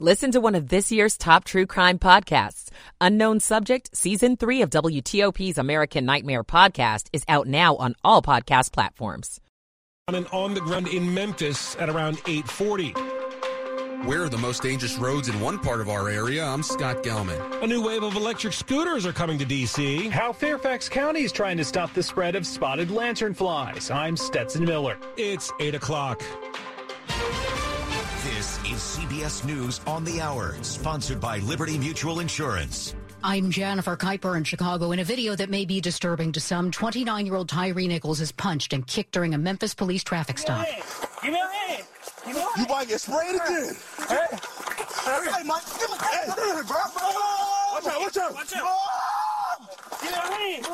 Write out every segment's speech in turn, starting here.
Listen to one of this year's top true crime podcasts. Unknown Subject, Season 3 of WTOP's American Nightmare podcast is out now on all podcast platforms. On and on the ground in Memphis at around 840. Where are the most dangerous roads in one part of our area? I'm Scott Gelman. A new wave of electric scooters are coming to D.C. How Fairfax County is trying to stop the spread of spotted lanternflies. I'm Stetson Miller. It's 8 o'clock. This is CBS News on the Hour, sponsored by Liberty Mutual Insurance. I'm Jennifer Keiper in Chicago. In a video that may be disturbing to some, 29 year old Tyre Nichols is punched and kicked during a Memphis police traffic stop. Give me a hand. Give me a hand. You might get sprayed again. Hey. Hey, Mike, give me hey, hey, bro. Watch out, watch out. Watch out. Give me a hand.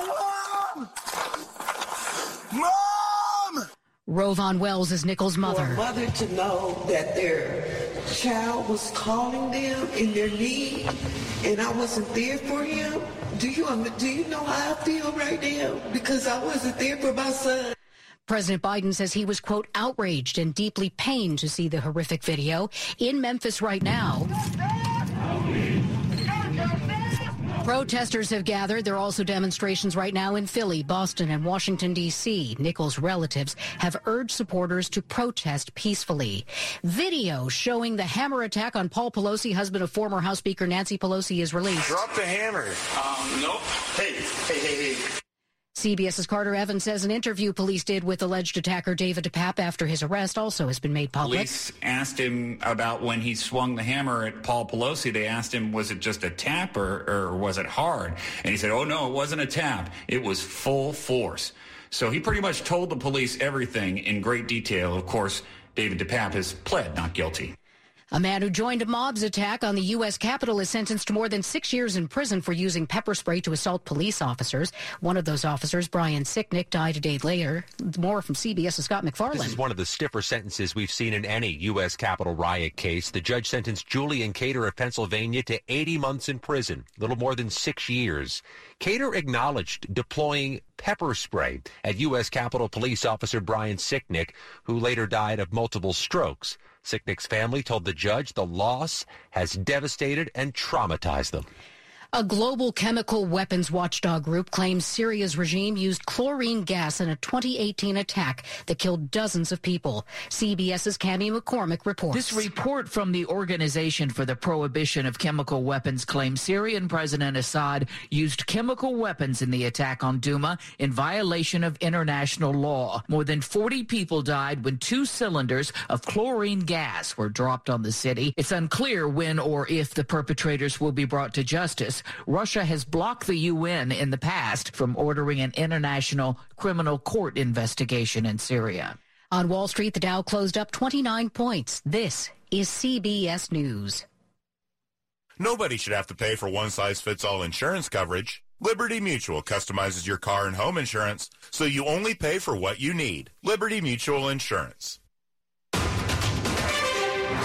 Mom! RowVaughn Wells is Nichols' For mother. a mother to know that their child was calling them in their need and I wasn't there for him. Do you um, do you know how I feel right now? Because I wasn't there for my son. President Biden says he was, quote, outraged and deeply pained to see the horrific video. In Memphis right now, protesters have gathered. There are also demonstrations right now in Philly, Boston, and Washington, D.C. Nichols' relatives have urged supporters to protest peacefully. Video showing the hammer attack on Paul Pelosi, husband of former House Speaker Nancy Pelosi, is released. Drop the hammer. Um, nope. Hey, hey, hey, hey. CBS's Carter Evans says an interview police did with alleged attacker David DePape after his arrest also has been made public. Police asked him about when he swung the hammer at Paul Pelosi. They asked him, was it just a tap or, or was it hard? And he said, oh, no, it wasn't a tap. It was full force. So he pretty much told the police everything in great detail. Of course, David DePape has pled not guilty. A man who joined a mob's attack on the U.S. Capitol is sentenced to more than six years in prison for using pepper spray to assault police officers. One of those officers, Brian Sicknick, died a day later. More from CBS's Scott MacFarlane. This is one of the stiffer sentences we've seen in any U.S. Capitol riot case. The judge sentenced Julian Khater of Pennsylvania to 80 months in prison, little more than six years. Khater acknowledged deploying pepper spray at U.S. Capitol Police Officer Brian Sicknick, who later died of multiple strokes. Sicknick's family told the judge the loss has devastated and traumatized them. A global chemical weapons watchdog group claims Syria's regime used chlorine gas in a 2018 attack that killed dozens of people. CBS's Cami McCormick reports. This report from the Organization for the Prohibition of Chemical Weapons claims Syrian President Assad used chemical weapons in the attack on Duma in violation of international law. More than 40 people died when two cylinders of chlorine gas were dropped on the city. It's unclear when or if the perpetrators will be brought to justice. Russia has blocked the UN in the past from ordering an international criminal court investigation in Syria. On Wall Street, the Dow closed up 29 points. This is CBS News. Nobody should have to pay for one size fits all insurance coverage. Liberty Mutual customizes your car and home insurance so you only pay for what you need. Liberty Mutual Insurance.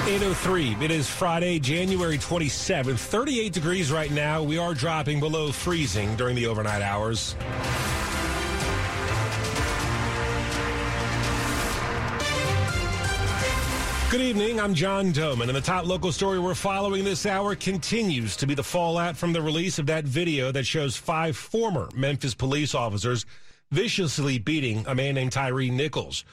803. It is Friday, January 27th. 38 degrees right now. We are dropping below freezing during the overnight hours. Good evening. I'm John Domen, and the top local story we're following this hour continues to be the fallout from the release of that video that shows five former Memphis police officers viciously beating a man named Tyre Nichols.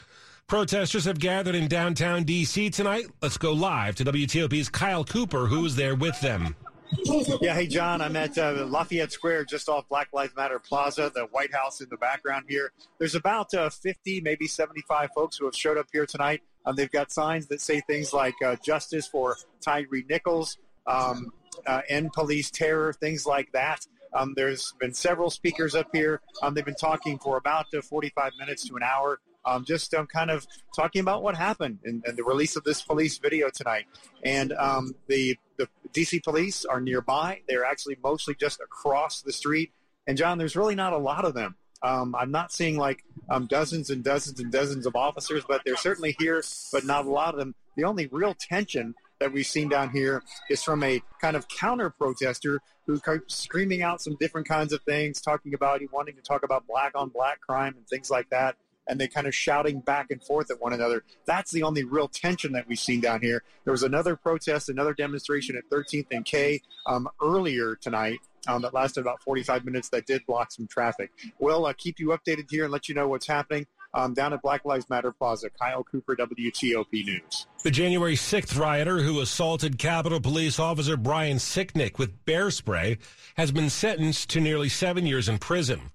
Protesters have gathered in downtown D.C. tonight. Let's go live to WTOP's Kyle Cooper, who is there with them. Yeah, hey, John. I'm at uh, Lafayette Square, just off Black Lives Matter Plaza, the White House in the background here. There's about uh, 50, maybe 75 folks who have showed up here tonight. Um, they've got signs that say things like uh, justice for Tyre Nichols, um, uh, end police terror, things like that. Um, there's been several speakers up here. Um, they've been talking for about uh, 45 minutes to an hour um, just um, kind of talking about what happened and, and, the release of this police video tonight. And um, the the DC police are nearby. They're actually mostly just across the street. And John, there's really not a lot of them. Um, I'm not seeing like um, dozens and dozens and dozens of officers, but they're certainly here, but not a lot of them. The only real tension that we've seen down here is from a kind of counter protester who keeps screaming out some different kinds of things, talking about he wanting to talk about black on black crime and things like that. And they kind of shouting back and forth at one another. That's the only real tension that we've seen down here. There was another protest, another demonstration at 13th and K um, earlier tonight. Um, that lasted about 45 minutes. That did block some traffic. We'll uh, keep you updated here and let you know what's happening um, down at Black Lives Matter Plaza. Kyle Cooper, WTOP News. The January 6th rioter who assaulted Capitol Police Officer Brian Sicknick with bear spray has been sentenced to nearly seven years in prison.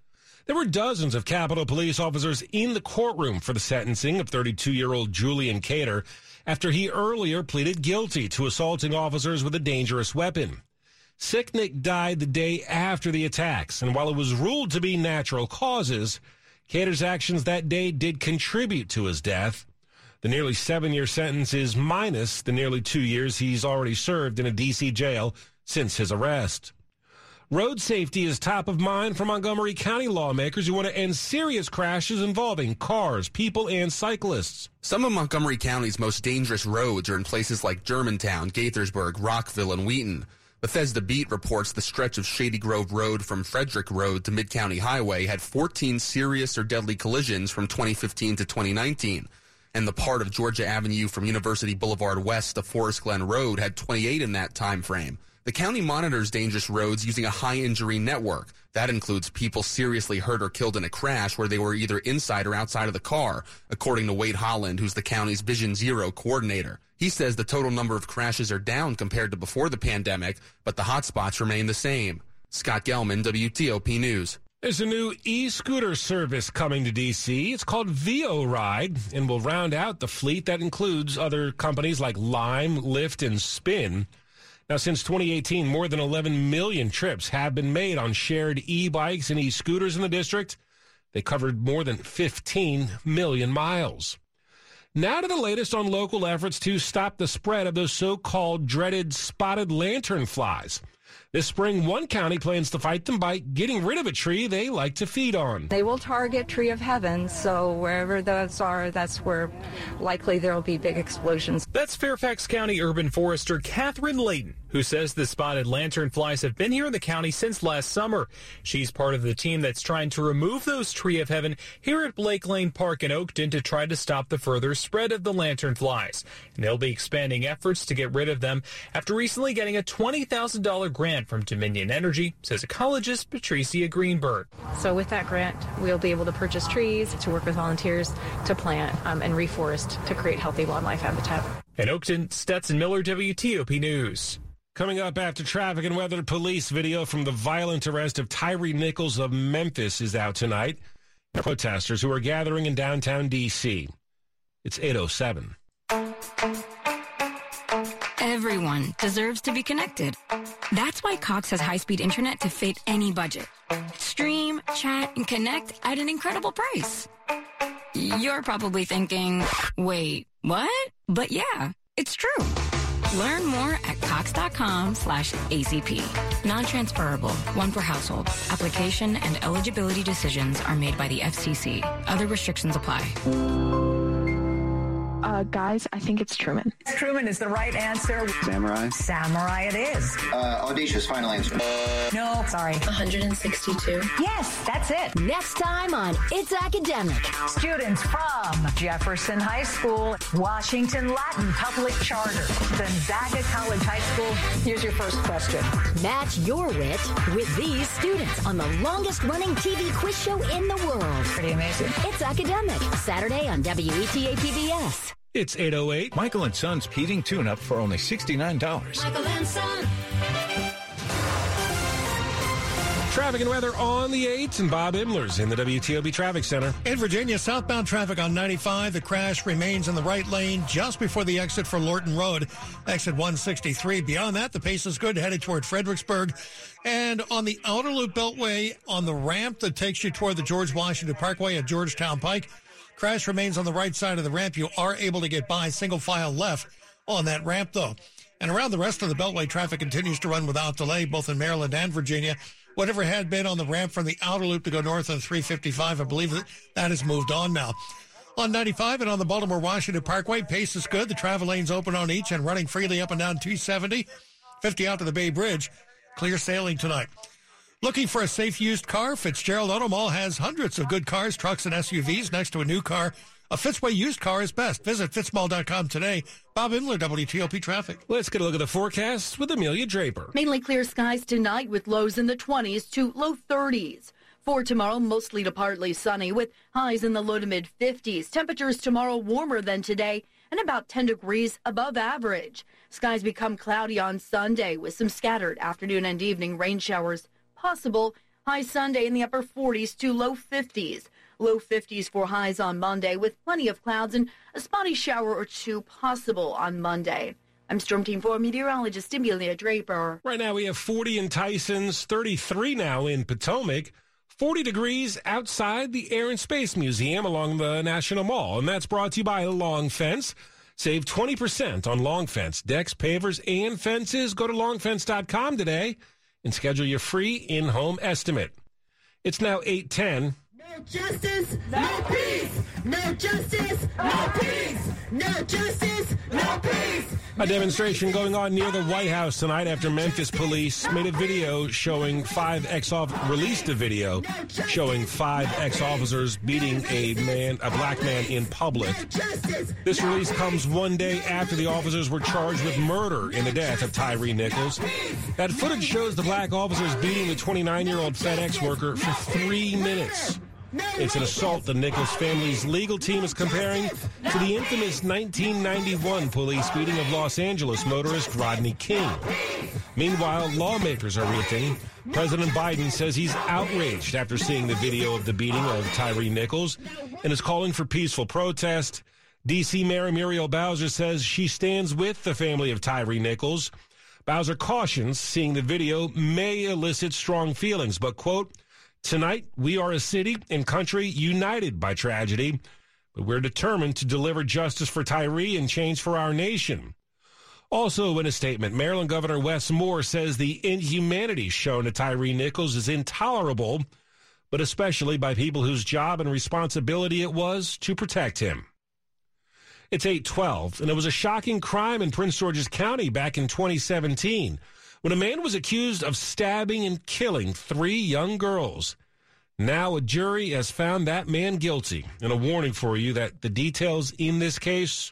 There were dozens of Capitol Police officers in the courtroom for the sentencing of 32 year old Julian Khater after he earlier pleaded guilty to assaulting officers with a dangerous weapon. Sicknick died the day after the attacks, and while it was ruled to be natural causes, Khater's actions that day did contribute to his death. The nearly seven year sentence is minus the nearly two years he's already served in a D.C. jail since his arrest. Road safety is top of mind for Montgomery County lawmakers who want to end serious crashes involving cars, people, and cyclists. Some of Montgomery County's most dangerous roads are in places like Germantown, Gaithersburg, Rockville, and Wheaton. Bethesda Beat reports the stretch of Shady Grove Road from Frederick Road to Mid County Highway had 14 serious or deadly collisions from 2015 to 2019. And the part of Georgia Avenue from University Boulevard West to Forest Glen Road had 28 in that time frame. The county monitors dangerous roads using a high injury network. That includes people seriously hurt or killed in a crash where they were either inside or outside of the car, according to Wade Holland, who's the county's Vision Zero coordinator. He says the total number of crashes are down compared to before the pandemic, but the hotspots remain the same. Scott Gelman, WTOP News. There's a new e-scooter service coming to DC. It's called VeoRide and will round out the fleet that includes other companies like Lime, Lyft, and Spin. Now, since 2018, more than 11 million trips have been made on shared e-bikes and e-scooters in the district. They covered more than 15 million miles. Now to the latest on local efforts to stop the spread of those so-called dreaded spotted lantern flies. This spring, one county plans to fight them by getting rid of a tree they like to feed on. They will target Tree of Heaven, so wherever those are, that's where likely there will be big explosions. That's Fairfax County urban forester Catherine Layton, who says the spotted lanternflies have been here in the county since last summer. She's part of the team that's trying to remove those Tree of Heaven here at Blake Lane Park in Oakton to try to stop the further spread of the lanternflies. And they'll be expanding efforts to get rid of them after recently getting a $20,000 grant from Dominion Energy, says ecologist Patricia Greenberg. So with that grant, we'll be able to purchase trees, to work with volunteers to plant um, and reforest to create healthy wildlife habitat. In Oakton, Stetson Miller, WTOP News. Coming up after traffic and weather, police video from the violent arrest of Tyre Nichols of Memphis is out tonight. Protesters who are gathering in downtown D.C. It's 807. Everyone deserves to be connected. That's why Cox has high speed internet to fit any budget. Stream, chat, and connect at an incredible price. You're probably thinking, wait, what? But yeah, it's true. Learn more at cox.com slash ACP. Non-transferable, one per household. Application and eligibility decisions are made by the FCC. Other restrictions apply. Uh, guys, I think it's Truman. Truman is the right answer. Samurai. Samurai it is. Uh, audacious, final answer. No, sorry. 162. Yes, that's it. Next time on It's Academic. Students from Jefferson High School, Washington Latin Public Charter, Gonzaga College High School. Here's your first question. Match your wit with these students on the longest running TV quiz show in the world. Pretty amazing. It's Academic. Saturday on WETA PBS. It's 808. Michael and Son's heating tune up for only $69. Michael and Son. Traffic and weather on the 8s and Bob Imler's in the WTOP Traffic Center. In Virginia, southbound traffic on 95. The crash remains in the right lane just before the exit for Lorton Road, exit 163. Beyond that, the pace is good, headed toward Fredericksburg. And on the outer loop beltway, on the ramp that takes you toward the George Washington Parkway at Georgetown Pike, crash remains on the right side of the ramp. You are able to get by single file left on that ramp, though. And around the rest of the beltway, traffic continues to run without delay, both in Maryland and Virginia. Whatever had been on the ramp from the outer loop to go north on 355, I believe that that has moved on now. On 95 and on the Baltimore Washington Parkway, pace is good. The travel lanes open on each and running freely up and down 270, 50 out to the Bay Bridge. Clear sailing tonight. Looking for a safe used car? Fitzgerald Auto Mall has hundreds of good cars, trucks, and SUVs next to a new car. A Fitzway used car is best. Visit fitzmall.com today. Bob Imler, WTOP Traffic. Let's get a look at the forecast with Amelia Draper. Mainly clear skies tonight with lows in the 20s to low 30s. For tomorrow, mostly to partly sunny with highs in the low to mid 50s. Temperatures tomorrow warmer than today and about 10 degrees above average. Skies become cloudy on Sunday with some scattered afternoon and evening rain showers possible. High Sunday in the upper 40s to low 50s. Low 50s for highs on Monday with plenty of clouds and a spotty shower or two possible on Monday. I'm Storm Team 4 meteorologist Amelia Draper. Right now we have 40 in Tyson's, 33 now in Potomac. 40 degrees outside the Air and Space Museum along the National Mall. And that's brought to you by Long Fence. Save 20% on Long Fence decks, pavers, and fences. Go to longfence.com today and schedule your free in-home estimate. It's now 810. No justice, no peace. No justice, no peace. No justice, no peace. A demonstration going on near the White House tonight after Memphis police made a video showing five ex released a video showing five ex officers beating a man, a black man in public. This release comes one day after the officers were charged with murder in the death of Tyre Nichols. That footage shows the black officers beating the 29 year old FedEx worker for three minutes. It's an assault the Nichols family's legal team is comparing to the infamous 1991 police beating of Los Angeles motorist Rodney King. Meanwhile, lawmakers are reacting. President Biden says he's outraged after seeing the video of the beating of Tyre Nichols and is calling for peaceful protest. D.C. Mayor Muriel Bowser says she stands with the family of Tyre Nichols. Bowser cautions seeing the video may elicit strong feelings, but, quote, Tonight, we are a city and country united by tragedy, but we're determined to deliver justice for Tyre and change for our nation. Also, in a statement, Maryland Governor Wes Moore says the inhumanity shown to Tyre Nichols is intolerable, but especially by people whose job and responsibility it was to protect him. It's 812, and it was a shocking crime in Prince George's County back in 2017 when a man was accused of stabbing and killing three young girls. Now a jury has found that man guilty. And a warning for you that the details in this case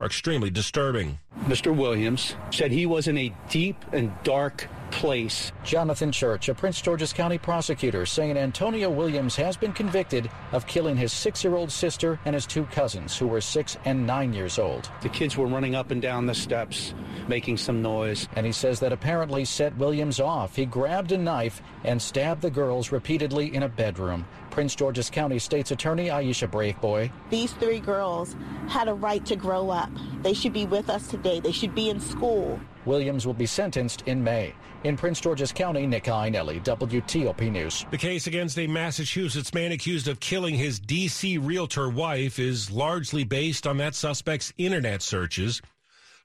are extremely disturbing. Mr. Williams said he was in a deep and dark place. Jonathan Church, a Prince George's County prosecutor, saying Antonio Williams has been convicted of killing his six year old sister and his two cousins, who were six and nine years old. The kids were running up and down the steps, making some noise. And he says that apparently set Williams off. He grabbed a knife and stabbed the girls repeatedly in a bedroom. Prince George's County State's Attorney Aisha Braveboy. These three girls had a right to grow up. They should be with us today. They should be in school. Williams will be sentenced in May. In Prince George's County, Nick Iannelli, WTOP News. The case against a Massachusetts man accused of killing his D.C. realtor wife is largely based on that suspect's internet searches.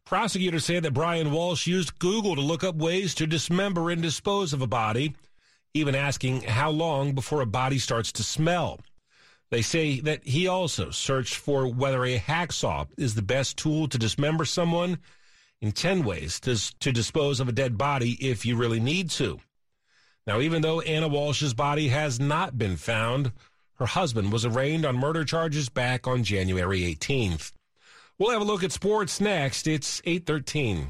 Prosecutors say that Brian Walshe used Google to look up ways to dismember and dispose of a body, even asking how long before a body starts to smell. They say that he also searched for whether a hacksaw is the best tool to dismember someone in 10 ways to, to dispose of a dead body if you really need to. Now, even though Ana Walshe's body has not been found, her husband was arraigned on murder charges back on January 18th. We'll have a look at sports next. It's 813.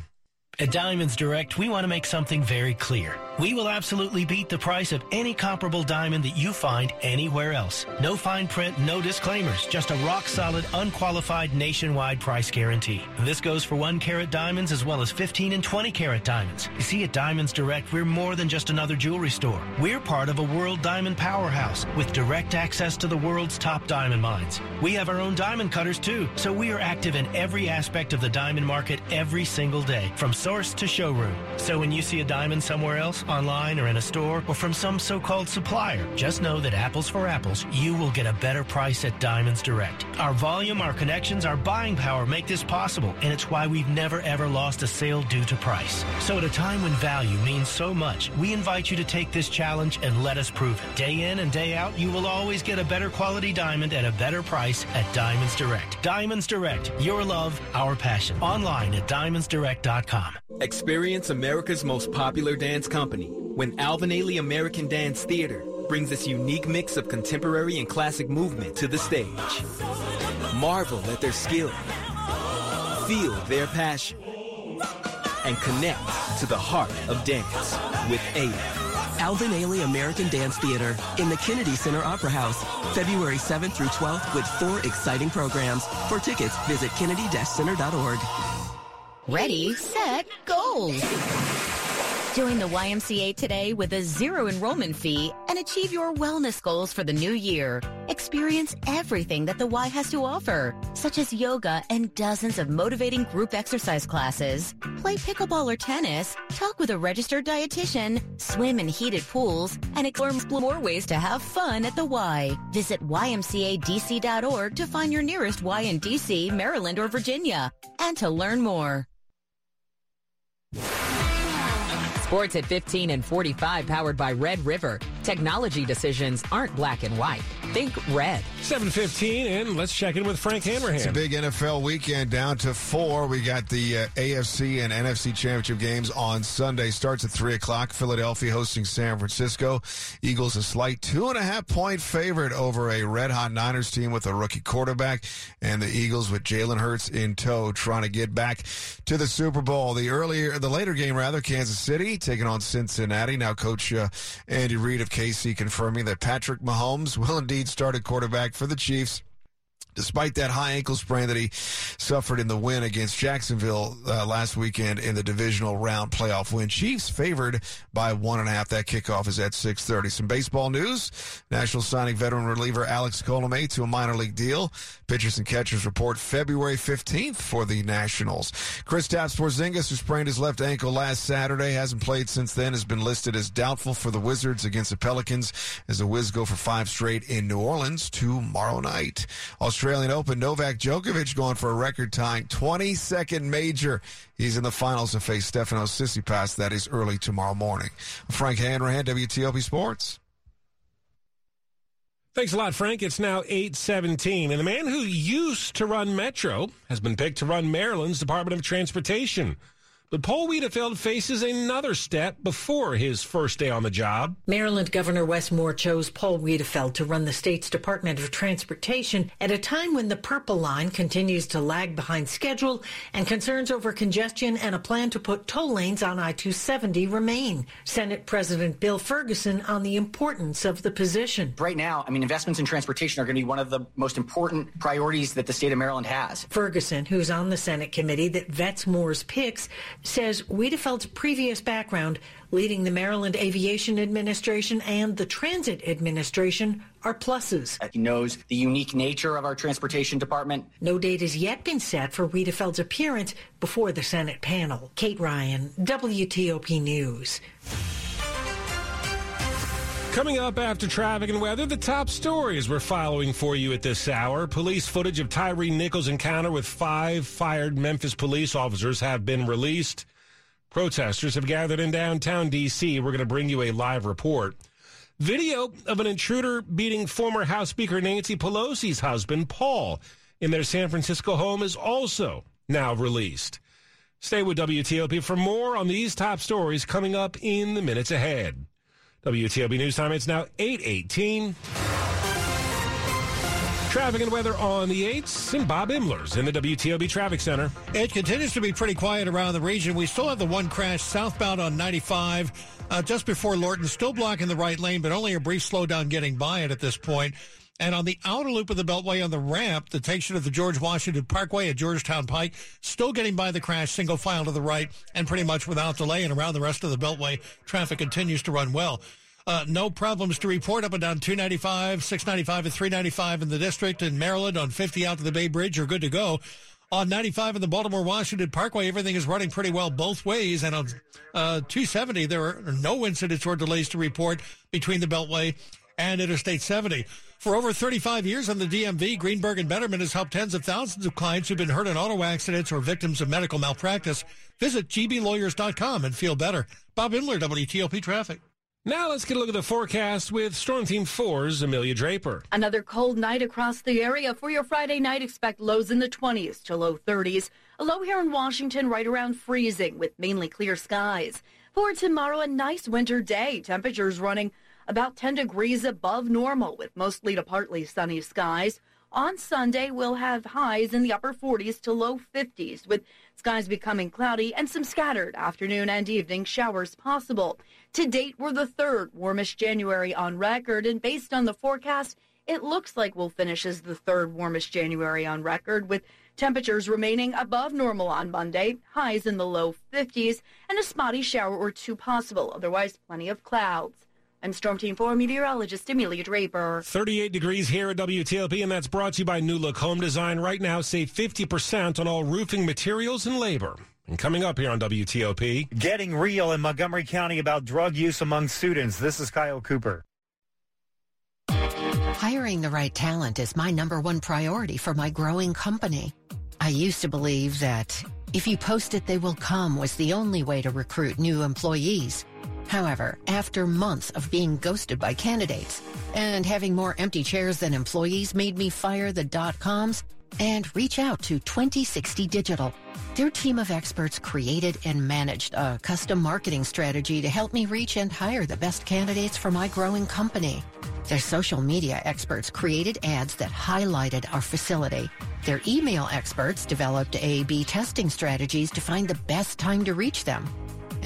At Diamonds Direct, we want to make something very clear. We will absolutely beat the price of any comparable diamond that you find anywhere else. No fine print, no disclaimers, just a rock solid, unqualified nationwide price guarantee. This goes for 1 carat diamonds as well as 15 and 20 carat diamonds. You see, at Diamonds Direct, we're more than just another jewelry store. We're part of a world diamond powerhouse with direct access to the world's top diamond mines. We have our own diamond cutters too, so we are active in every aspect of the diamond market every single day, from source to showroom. So when you see a diamond somewhere else, online or in a store, or from some so-called supplier, just know that apples for apples, you will get a better price at Diamonds Direct. Our volume, our connections, our buying power make this possible, and it's why we've never ever lost a sale due to price. So at a time when value means so much, we invite you to take this challenge and let us prove it. Day in and day out, you will always get a better quality diamond at a better price at Diamonds Direct. Diamonds Direct, your love, our passion. Online at diamondsdirect.com. Experience America's most popular dance company when Alvin Ailey American Dance Theater brings this unique mix of contemporary and classic movement to the stage. Marvel at their skill, feel their passion, and connect to the heart of dance with Ailey. Alvin Ailey American Dance Theater in the Kennedy Center Opera House, February 7th through 12th with four exciting programs. For tickets, visit kennedy-center.org. Ready, set, goals. Join the YMCA today with a zero enrollment fee and achieve your wellness goals for the new year. Experience everything that the Y has to offer, such as yoga and dozens of motivating group exercise classes. Play pickleball or tennis, talk with a registered dietitian, swim in heated pools, and explore more ways to have fun at the Y. Visit ymcadc.org to find your nearest Y in DC, Maryland, or Virginia, and to learn more you Sports at 15 and 45 powered by Red River. Technology decisions aren't black and white. Think red. 715, and let's check in with Frank Hanrahan. It's a big NFL weekend down to four. We got the uh, AFC and NFC championship games on Sunday. Starts at 3 o'clock. Philadelphia hosting San Francisco. Eagles a slight two and a half point favorite over a red hot Niners team with a rookie quarterback. And the Eagles with Jalen Hurts in tow trying to get back to the Super Bowl. The earlier, the later game rather, Kansas City taking on Cincinnati. Now Coach uh, Andy Reid of KC confirming that Patrick Mahomes will indeed start at quarterback for the Chiefs despite that high ankle sprain that he suffered in the win against Jacksonville uh, last weekend in the divisional round playoff win. Chiefs favored by one and a half. That kickoff is at 6:30. Some baseball news: National signing veteran reliever Alex Colomé to a minor league deal. Pitchers and catchers report February 15th for the Nationals. Kristaps Porzingis, who sprained his left ankle last Saturday, hasn't played since then. Has been listed as doubtful for the Wizards against the Pelicans as the Wiz go for five straight in New Orleans tomorrow night. Australia Australian Open, Novak Djokovic going for a record tying 22nd major. He's in the finals to face Stefanos Tsitsipas. That is early tomorrow morning. Frank Hanrahan, WTOP Sports. Thanks a lot, Frank. It's now 817. And the man who used to run Metro has been picked to run Maryland's Department of Transportation. But Paul Wiedefeld faces another step before his first day on the job. Maryland Governor Wes Moore chose Paul Wiedefeld to run the state's Department of Transportation at a time when the Purple Line continues to lag behind schedule and concerns over congestion and a plan to put toll lanes on I-270 remain. Senate President Bill Ferguson on the importance of the position. Right now, I mean, investments in transportation are going to be one of the most important priorities that the state of Maryland has. Ferguson, who's on the Senate committee that vets Moore's picks, says Wiedefeld's previous background leading the Maryland Aviation Administration and the Transit Administration are pluses. Uh, he knows the unique nature of our transportation department. No date has yet been set for Wiedefeld's appearance before the Senate panel. Kate Ryan, WTOP News. Coming up after traffic and weather, the top stories we're following for you at this hour. Police footage of Tyre Nichols' encounter with five fired Memphis police officers have been released. Protesters have gathered in downtown D.C. We're going to bring you a live report. Video of an intruder beating former House Speaker Nancy Pelosi's husband, Paul, in their San Francisco home is also now released. Stay with WTOP for more on these top stories coming up in the minutes ahead. WTOP News Time. It's now 818. Traffic and weather on the 8s and Bob Imler's in the WTOP Traffic Center. It continues to be pretty quiet around the region. We still have the one crash southbound on 95 uh, just before Lorton, still blocking the right lane, but only a brief slowdown getting by it at this point. And on the outer loop of the Beltway on the ramp that takes you to the George Washington Parkway at Georgetown Pike, still getting by the crash, single file to the right, and pretty much without delay. And around the rest of the Beltway, traffic continues to run well. Uh, no problems to report up and down 295, 695, and 395 in the district. In Maryland on 50 out to the Bay Bridge, you're good to go. On 95 in the Baltimore Washington Parkway, everything is running pretty well both ways. And on uh, 270, there are no incidents or delays to report between the Beltway and Interstate 70. For over 35 years on the DMV, Greenberg and Bederman has helped tens of thousands of clients who've been hurt in auto accidents or victims of medical malpractice. Visit gblawyers.com and feel better. Bob Imler, WTOP Traffic. Now let's get a look at the forecast with Storm Team 4's Amelia Draper. Another cold night across the area. For your Friday night, expect lows in the 20s to low 30s. A low here in Washington right around freezing with mainly clear skies. For tomorrow, a nice winter day. Temperatures running about 10 degrees above normal with mostly to partly sunny skies. On Sunday, we'll have highs in the upper 40s to low 50s, with skies becoming cloudy and some scattered afternoon and evening showers possible. To date, we're the third warmest January on record, and based on the forecast, it looks like we'll finish as the third warmest January on record, with temperatures remaining above normal on Monday, highs in the low 50s, and a spotty shower or two possible, otherwise, plenty of clouds. I'm Storm Team 4 meteorologist Amelia Draper. 38 degrees here at WTOP, and that's brought to you by New Look Home Design. Right now, save 50% on all roofing materials and labor. And coming up here on WTOP. Getting real in Montgomery County about drug use among students. This is Kyle Cooper. Hiring the right talent is my number one priority for my growing company. I used to believe that if you post it, they will come was the only way to recruit new employees. However, after months of being ghosted by candidates and having more empty chairs than employees made me fire the dot coms and reach out to 2060 Digital. Their team of experts created and managed a custom marketing strategy to help me reach and hire the best candidates for my growing company. Their social media experts created ads that highlighted our facility. Their email experts developed A-B testing strategies to find the best time to reach them.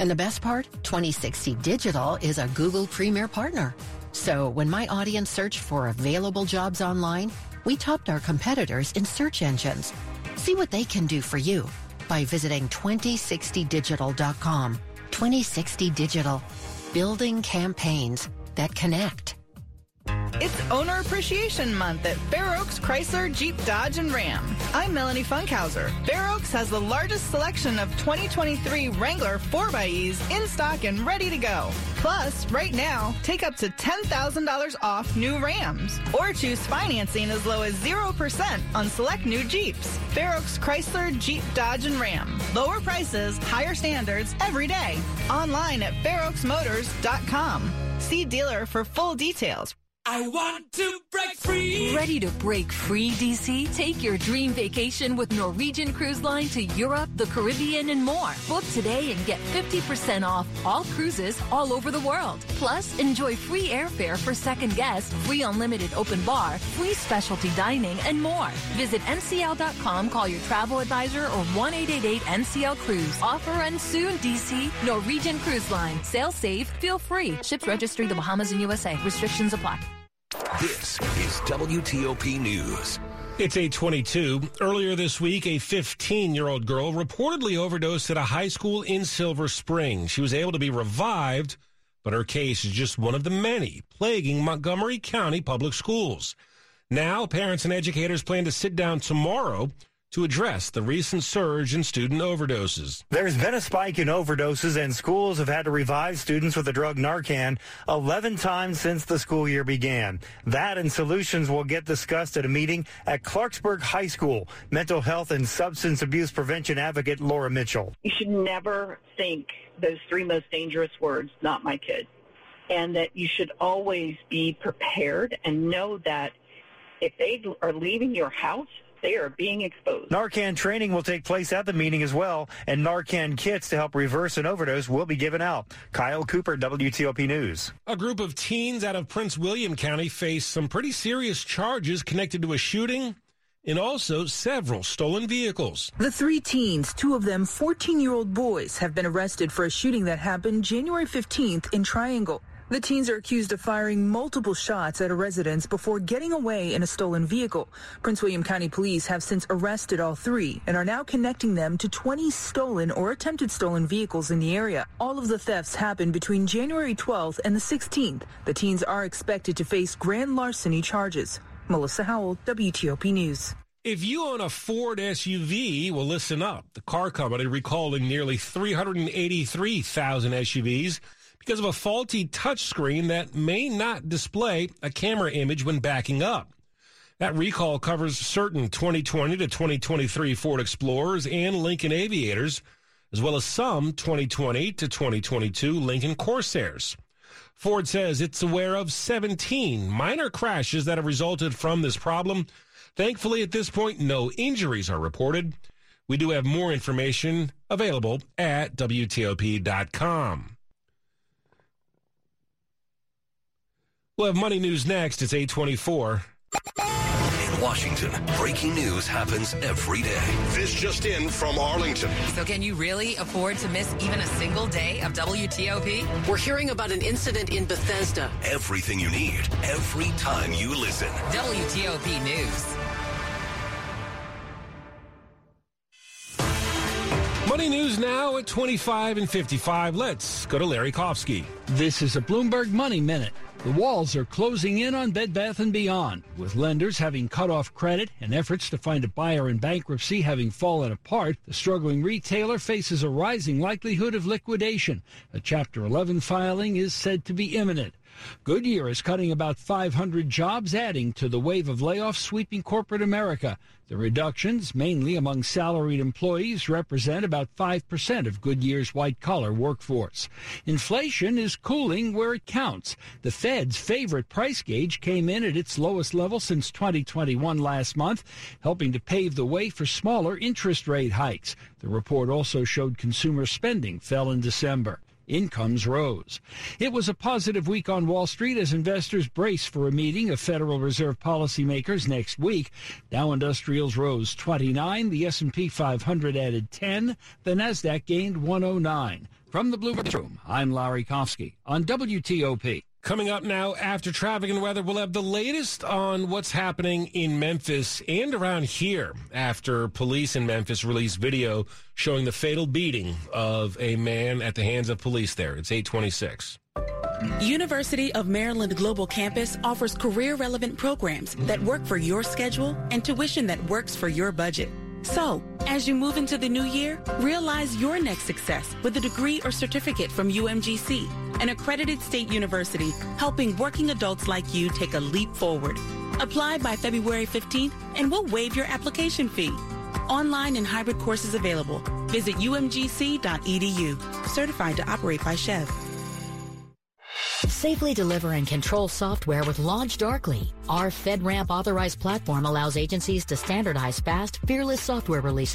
And the best part, 2060 Digital is a Google Premier partner. So when my audience searched for available jobs online, we topped our competitors in search engines. See what they can do for you by visiting 2060digital.com. 2060 Digital, building campaigns that connect. It's Owner Appreciation Month at Fair Oaks Chrysler, Jeep, Dodge, and Ram. I'm Melanie Funkhauser. Fair Oaks has the largest selection of 2023 Wrangler 4xEs in stock and ready to go. Plus, right now, take up to $10,000 off new Rams or choose financing as low as 0% on select new Jeeps. Fair Oaks Chrysler, Jeep, Dodge, and Ram. Lower prices, higher standards every day. Online at fairoaksmotors.com. See dealer for full details. I want to break free. Ready to break free, DC? Take your dream vacation with Norwegian Cruise Line to Europe, the Caribbean, and more. Book today and get 50% off all cruises all over the world. Plus, enjoy free airfare for second guests, free unlimited open bar, free specialty dining, and more. Visit ncl.com, call your travel advisor, or 1 888 NCL Cruise. Offer ends soon, DC. Norwegian Cruise Line. Sail safe, feel free. Ships registry the Bahamas and USA. Restrictions apply. This is WTOP News. It's 822. Earlier this week, a 15 year old girl reportedly overdosed at a high school in Silver Spring. She was able to be revived, but her case is just one of the many plaguing Montgomery County public schools. Now, parents and educators plan to sit down tomorrow to address the recent surge in student overdoses. There's been a spike in overdoses, and schools have had to revive students with the drug Narcan 11 times since the school year began. That and solutions will get discussed at a meeting at Clarksburg High School. Mental health and substance abuse prevention advocate Laura Mitchell. You should never think those three most dangerous words, not my kid. And that you should always be prepared and know that if they are leaving your house, they are being exposed. Narcan training will take place at the meeting as well, and Narcan kits to help reverse an overdose will be given out. Kyle Cooper, WTOP News. A group of teens out of Prince William County face some pretty serious charges connected to a shooting and also several stolen vehicles. The three teens, two of them 14 year old boys, have been arrested for a shooting that happened January 15th in Triangle. The teens are accused of firing multiple shots at a residence before getting away in a stolen vehicle. Prince William County Police have since arrested all three and are now connecting them to 20 stolen or attempted stolen vehicles in the area. All of the thefts happened between January 12th and the 16th. The teens are expected to face grand larceny charges. Melissa Howell, WTOP News. If you own a Ford SUV, well, listen up. The car company recalling nearly 383,000 SUVs because of a faulty touchscreen that may not display a camera image when backing up. That recall covers certain 2020 to 2023 Ford Explorers and Lincoln Aviators, as well as some 2020 to 2022 Lincoln Corsairs. Ford says it's aware of 17 minor crashes that have resulted from this problem. Thankfully, at this point, no injuries are reported. We do have more information available at WTOP.com. We'll have money news next. It's 824. In Washington, breaking news happens every day. This just in from Arlington. So can you really afford to miss even a single day of WTOP? We're hearing about an incident in Bethesda. Everything you need, every time you listen. WTOP News. Money news now at 25 and 55. Let's go to Larry Kofsky. This is a Bloomberg Money Minute. The walls are closing in on Bed Bath & Beyond, with lenders having cut off credit and efforts to find a buyer in bankruptcy having fallen apart. The struggling retailer faces a rising likelihood of liquidation. A Chapter 11 filing is said to be imminent. Goodyear is cutting about 500 jobs, adding to the wave of layoffs sweeping corporate America. The reductions, mainly among salaried employees, represent about 5% of Goodyear's white collar workforce. Inflation is cooling where it counts. The Fed's favorite price gauge came in at its lowest level since 2021 last month, helping to pave the way for smaller interest rate hikes. The report also showed consumer spending fell in December incomes rose. It was a positive week on Wall Street as investors brace for a meeting of Federal Reserve policymakers next week. Dow Industrials rose 29, the S&P 500 added 10, the Nasdaq gained 109. From the Bloomberg Room, I'm Larry Kofsky on WTOP. Coming up now after traffic and weather, we'll have the latest on what's happening in Memphis and around here after police in Memphis released video showing the fatal beating of a man at the hands of police there. It's 826. University of Maryland Global Campus offers career relevant programs that work for your schedule and tuition that works for your budget. So, as you move into the new year, realize your next success with a degree or certificate from UMGC, an accredited state university helping working adults like you take a leap forward. Apply by February 15th and we'll waive your application fee. Online and hybrid courses available. Visit umgc.edu. Certified to operate by SCHEV. Safely deliver and control software with LaunchDarkly. Our FedRAMP authorized platform allows agencies to standardize fast, fearless software releases